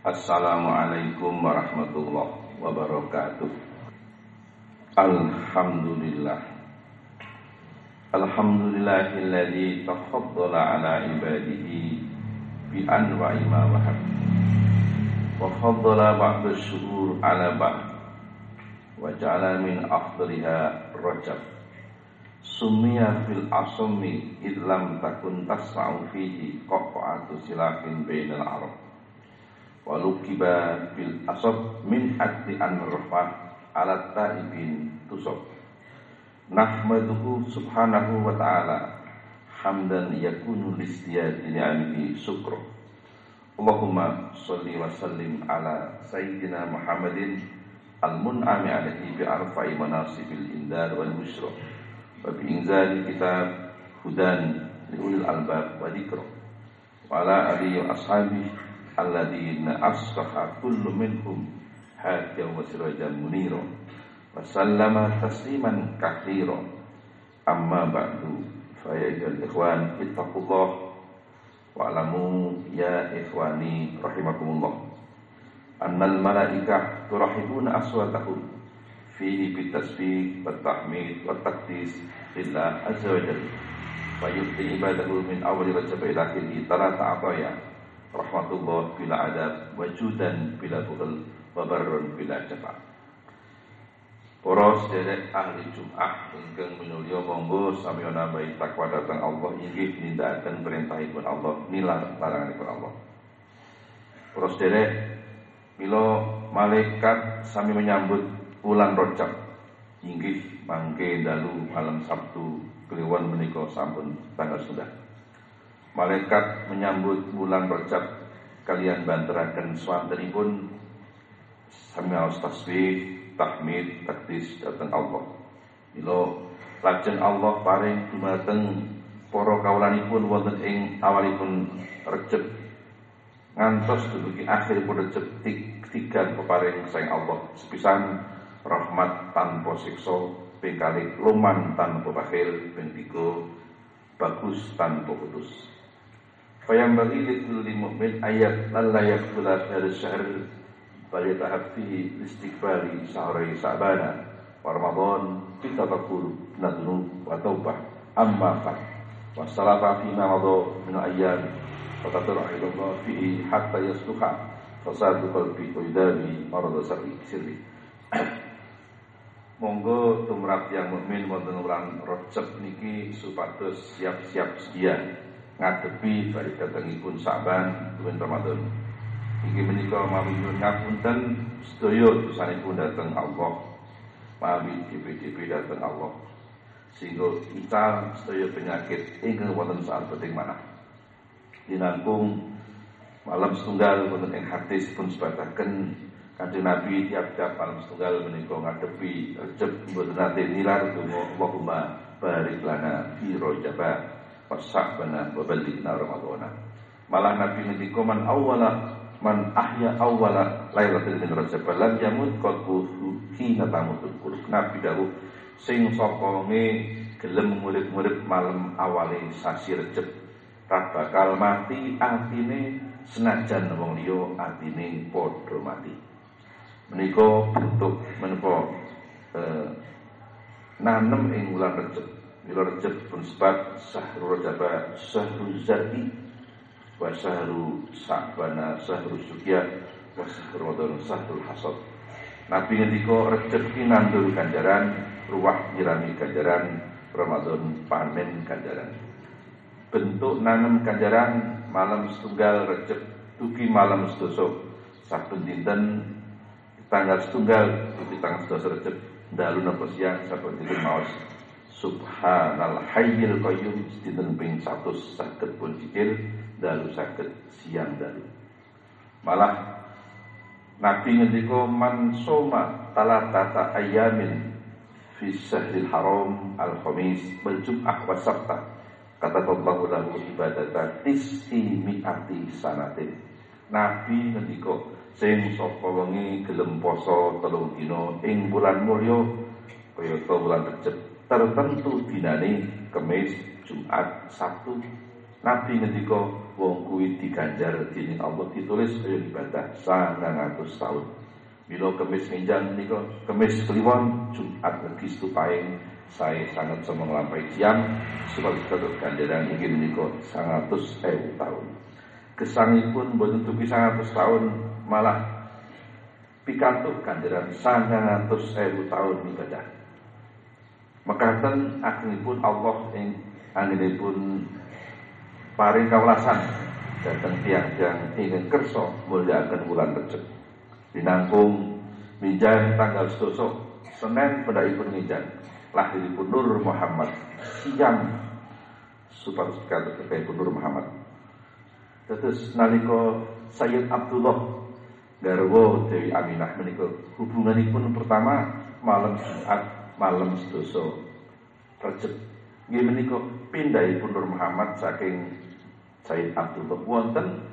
Assalamualaikum warahmatullahi wabarakatuh. Alhamdulillah. Alhamdulillahilladzi tafaddala ala ibadihi bi anwa'i ma wahab. Wa faddala ba'da syuhur ala ba'd. Wa ja'ala min afdaliha rajab. Summiya fil asmi idlam takun tasma'u fihi qaqa'atu silafin bainal arab walukiba bil asab min haddi an rafah ala taibin tusab. Nahmaduhu subhanahu wa ta'ala hamdan yakunu listiyadi ni'amihi syukra. Allahumma salli wa sallim ala sayyidina Muhammadin al-mun'ami alaihi bi arfa'i manasibil indar wal musyra wa bi inzali kitab hudan liulil albab wa dhikra. Wa ala alihi wa ashabihi alladzina asbaha kullu minhum hadiyan wa sirajan munira wa sallama tasliman katsira amma ba'du fa ya ikhwan ittaqullah wa alamu ya ikhwani rahimakumullah. Annal malaikah turahibuna aswatahum fihi bitasbih wa tahmid wa taqdis lillah azza wa jalla. Wa yu'ti ibadahu min awali rajab ila akhirih talata ataya rahmatullah bila adab wajudan bila bukhul wabarun bila jafa Poros derek ahli Jum'ah ingkang minulya monggo sami nambahi takwa datang Allah inggih nindakaken perintahipun Allah nilang laranganipun Allah. Poros derek mila malaikat sami menyambut bulan Rajab inggih mangke dalu malam Sabtu kliwon menika sampun tanggal sudah malaikat menyambut bulan Rajab kalian banteraken swantenipun. Sami aos tasbih tahmid takdis datang Allah. Mila lajeng Allah paring dumateng para kawulanipun wonten ing awalipun Rejab ngantos dumugi akhiripun Rejab tiga peparing sayang Allah. Sepisan rahmat tanpa siksa ping luman tanpa bakhil bagus tanpa putus Fayam bagi likulli mu'min ayat lalla yakbula dari syahr tahap fihi istighfari sahri sa'bana wa ramadan kita takul nadnu wa taubah. Amma fa wa salafa fi ma madha min ayyam wa tatarra Allah fihi hatta yasluha fasadu qalbi wa yudami marad sirri. Monggo tumrap yang mukmin wonten ulang Rajab niki supados siap-siap sedia ngadepi bari datengipun Saban tuwin Ramadan. Iki menika mawi nyuwun ngapunten sedaya dosanipun dhateng Allah. Mawi DP-DP dhateng Allah. Sehingga kita sedaya penyakit ingkang wonten saat penting mana. Dinangkung malam setunggal wonten ing hadis pun sebataken Kanjeng Nabi tiap-tiap malam setunggal menika ngadepi rejeb mboten nate nilar donga Allahumma barik lana fi rajaba wasahbana wa ballighna ramadhana. Malah nabi ngendika man awwala man ahya awwala lailatul min rajab lam yamut qalbuhu hina tamutul qulub. Nabi dawuh sing saka gelem murid-murid malam awale sasi rejeb ra bakal mati atine senajan wong liya atine padha mati. Menika bentuk menapa eh, nanem ing wulan rejeb Bila Rajab pun sebab Sahru Rajab Sahru Zati Wa Sahru Sa'bana Sahru Sukya Wa Sahru Ramadan Sahru Hasad. Nabi ngendika Rajab ki nandur ganjaran Ruwah nyirami ganjaran Ramadan panen ganjaran. Bentuk nanam ganjaran Malam setunggal Rajab Tuki malam sedoso. Saben dinten Tanggal setunggal Tuki tanggal sedoso Rajab Dalu napa siang Saben dinten maos Subhanal hayyil qayyum dinten ping 100 saged pun zikir dalu saged siang dalu. Malah Nabi ngendika man soma talatata ayamin fi syahril haram al khamis wal wa sabta kata Allah lahu ibadata tisi mi'ati sanatin Nabi ngendika sing sapa wengi gelem poso telung dina ing bulan mulya kaya bulan Rejab tertentu dinane Kemis, Jumat, Sabtu. Nabi ngendika wong kuwi diganjar dening Allah ditulis kaya ibadah 900 tahun. Bila kemis minjang menika kemis kliwon Jumat legi stupaing saya sangat sama ngelampaui jam sebab kita ganjaran ini menika 100 ewu tahun. Gesangipun boten tuki 100 tahun malah pikantuk ganjaran 100 ewu tahun ibadah. Mekaten agengipun Allah ing anggenipun paring kawelasan dateng tiang-tiang ingin kerso muliakan bulan Recep. Dinangkung minjan tanggal sedoso Senin ipun minjan lahiripun Nur Muhammad siang super kata pun Nur Muhammad. Terus naliko Sayyid Abdullah garwo Dewi Aminah menika hubunganipun pertama malam Jumat malam sedoso Recep. Nggih menika pindahipun Nur Muhammad saking Said Abdullah wonten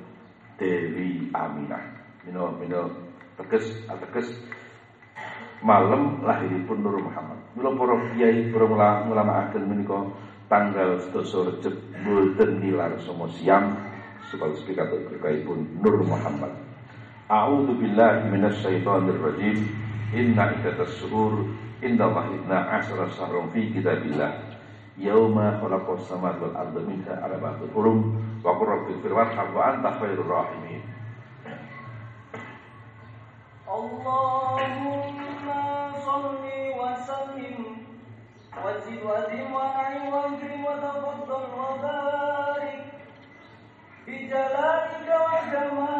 Dewi Aminah. Mino mino teges ateges malam lahiripun Nur Muhammad. Mula para kiai para ulama ageng menika tanggal 12 Recep boten nilar sama siam supados pikatuk berkaipun Nur Muhammad. A'udzu billahi minasyaitonir rajim. Inna iddatas syuhur inda Allah asra syahrum fi kitabillah. Yauma khalaqas samawati wal arda minha arba'atul hurum wa qur rabbil fir warham wa anta khairur rahimin. Allahumma salli wa sallim wa zid wa zim wa na'im wa akrim wa tafaddal wa barik bi jalalika wa jamalika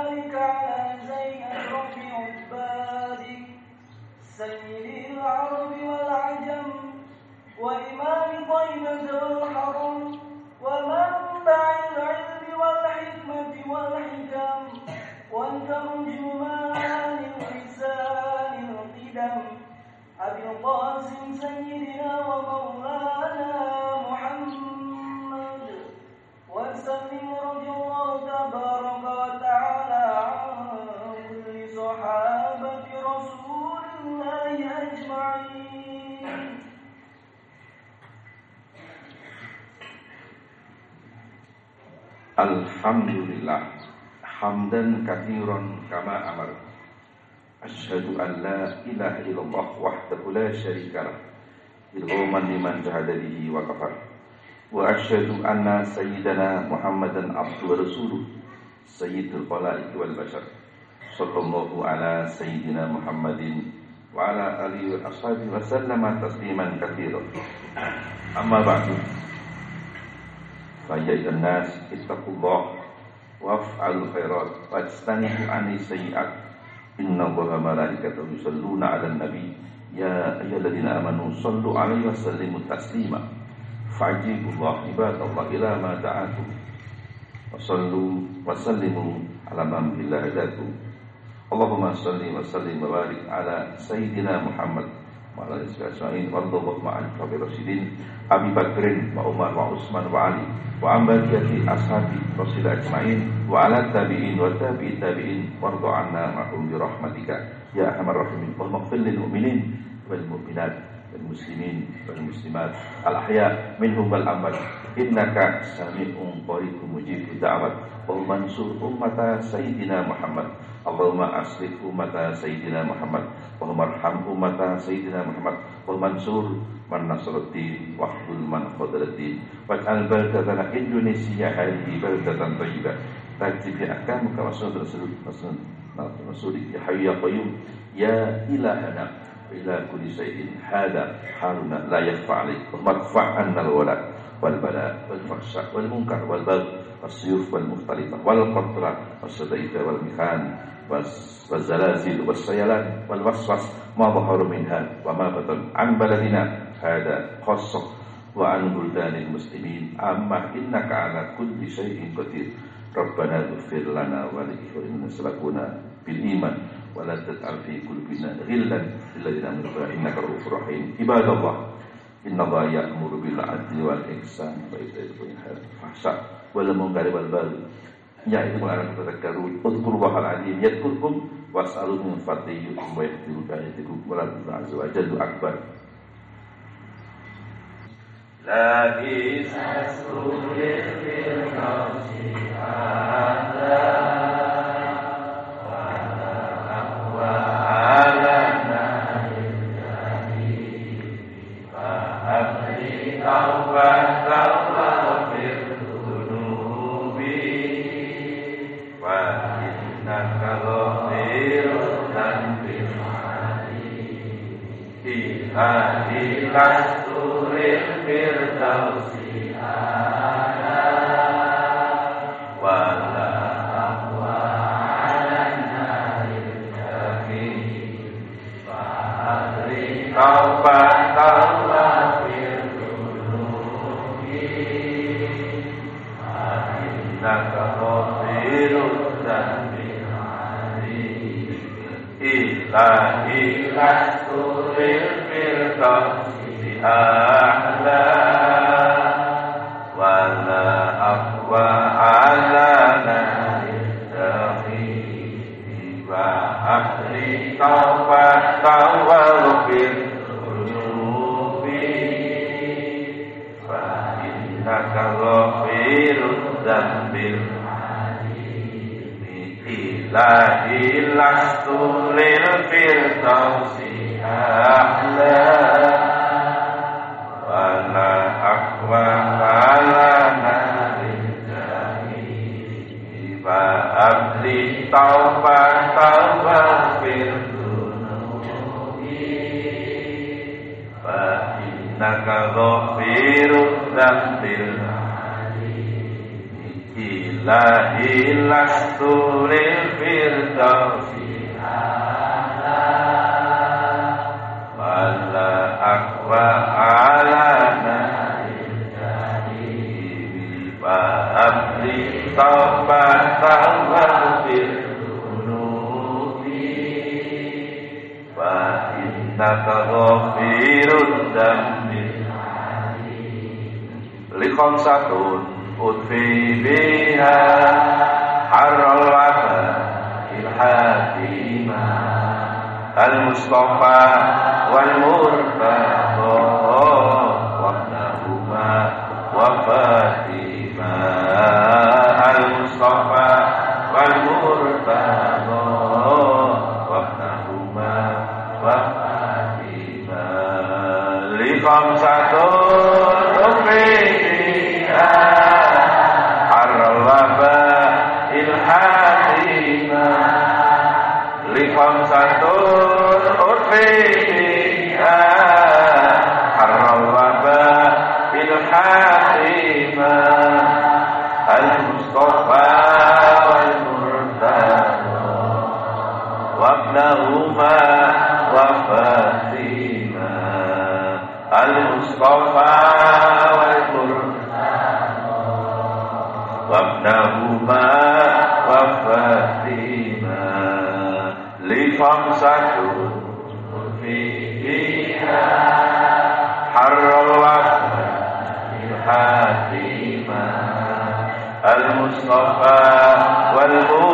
arabi wal ajam وإمام طيبة والحرم ومنبع العلم والحكمة والحكم والترجمان لسان القدم أبي القاسم سيدنا ومولانا Alhamdulillah. Hamdan katsiran kama amar. Asyhadu an la ilaha illallah wahdahu la syarika lah. Irghaman liman jahada bihi wa kafar. Wa asyhadu anna sayyidana Muhammadan abdu wa rasuluh. Sayyidul khalaik wal bashar. Sallallahu ala sayyidina Muhammadin Wa ala alihi wa ashabihi wa sallama tasliman katsiran Amma ba'du فيا الناس اتقوا الله وافعلوا الخيرات واجتنبوا عن السيئات إن الله ملائكته يصلون على النبي يا أيها الذين آمنوا صلوا عليه وسلموا تسليما فعجيبوا الله عباد الله إلى ما دعاكم وصلوا وسلموا على من بالله هداكم اللهم صل وسلم وبارك على سيدنا محمد وعلى آله أجمعين وارض اللهم عن الراشدين أبي بكر وعمر وعثمان وعلي وعن بقية أصحاب رسول أجمعين وعلى التابعين والتابعين التابعين وارض عنا معهم برحمتك يا أرحم الراحمين اللهم اغفر للمؤمنين والمؤمنات muslimin wal muslimat al ahya minhum wal amwat innaka sami'un qaribun mujibud da'wat wa mansur ummata sayyidina Muhammad Allahumma aslih ummata sayyidina Muhammad wa marham ummata sayyidina Muhammad wa mansur man nasruddin wa hul man qadruddin wa al baldatana Indonesia hadhihi baldatan tayyibah tajib bi akam kama sunnatul rasul rasul ya hayya qayyum ya ilahana قيوم يا إلهنا إلى كل شيء هذا حالنا لا يخفى عليك اللهم ارفع عنا الولاء والبلاء والفحشاء والمنكر والبغي والسيوف والمختلطة والقطرة والسديد والمخان والزلازل والسيلان والوسوس ما ظهر منها وما بطن عن بلدنا هذا خاصة وعن بلدان المسلمين أما إنك على كل شيء قدير ربنا اغفر لنا ولإخواننا سبقونا بالإيمان ولا تجعل في قلوبنا غلا للذين امنوا انك رؤوف رحيم عباد الله ان الله يامر بالعدل والاحسان وايتاء ذي الفحشاء والمنكر mengarah kepada karun untuk rubah hal adil ya kurkum wasalum fatiyu akbar lagi sasuri firnaw jihadah takabir dan bimari Bihadilah turil firdausi kau taubat, birduluhi Adinaka khafirun dan birduluhi إلهي أذكر الفرقة أعلى ولا أقوى على نهر وأحري توبة واغفر ذنوبي فإنك غفير الذنب la ilastu lil firdausi ahla wa la aqwa ala nari jahili wa abli taubah taubah firdunubi fa innaka ghafiru dhambil lillahi lastu lil firdausi wala akwa ala nabi fa'abli taubatan wafir dunubi fa'innaka ghafirun dambi Likom satu فيها الروعة الحكيمة المصطفى والمرتضى Ador, Orfe, Hallelujah.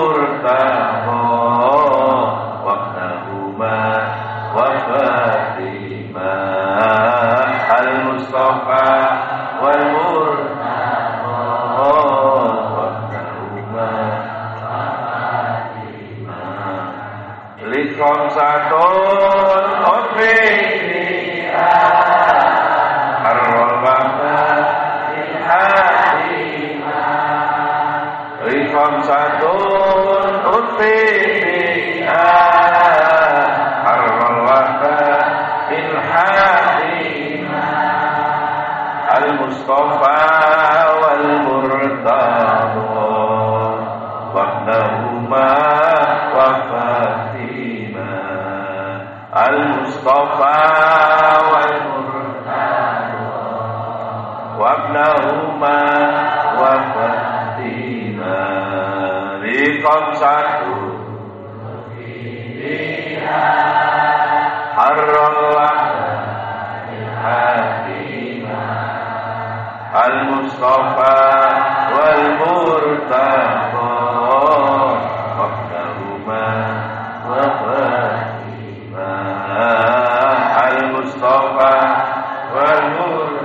المصطفى والبرهان وابنهما وفهما المصطفى والمرتضى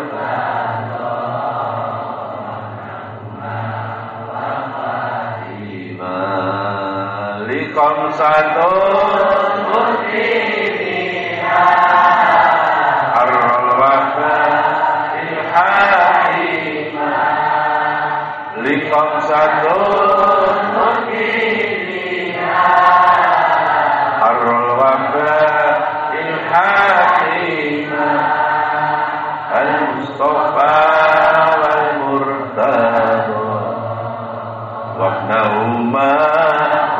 Malikom satu Likom satu Al-Mustafa wal-Murtada Wabnahuma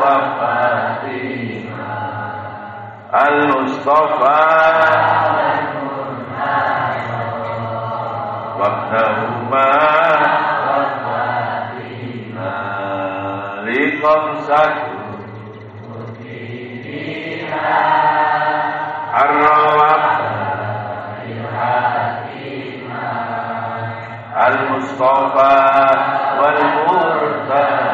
wa Fatima Al-Mustafa Wabnahuma wa المصطفى والمرتضى